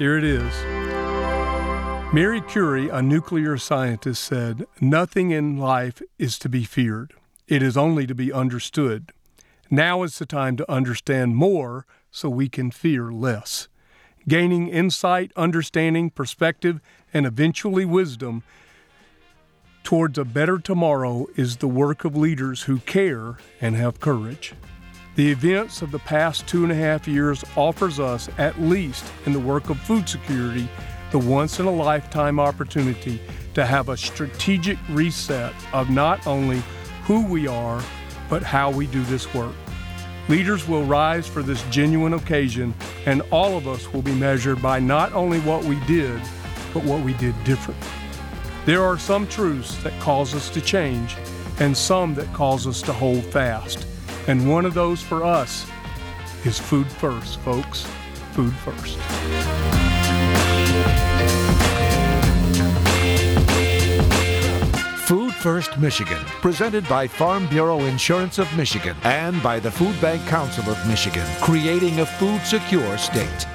Here it is. Marie Curie, a nuclear scientist, said, Nothing in life is to be feared, it is only to be understood. Now is the time to understand more so we can fear less. Gaining insight, understanding, perspective, and eventually wisdom towards a better tomorrow is the work of leaders who care and have courage. The events of the past two and a half years offers us, at least in the work of food security, the once in a lifetime opportunity to have a strategic reset of not only who we are, but how we do this work. Leaders will rise for this genuine occasion, and all of us will be measured by not only what we did, but what we did differently. There are some truths that cause us to change, and some that cause us to hold fast. And one of those for us is food first, folks. Food first. Food First Michigan, presented by Farm Bureau Insurance of Michigan and by the Food Bank Council of Michigan, creating a food secure state.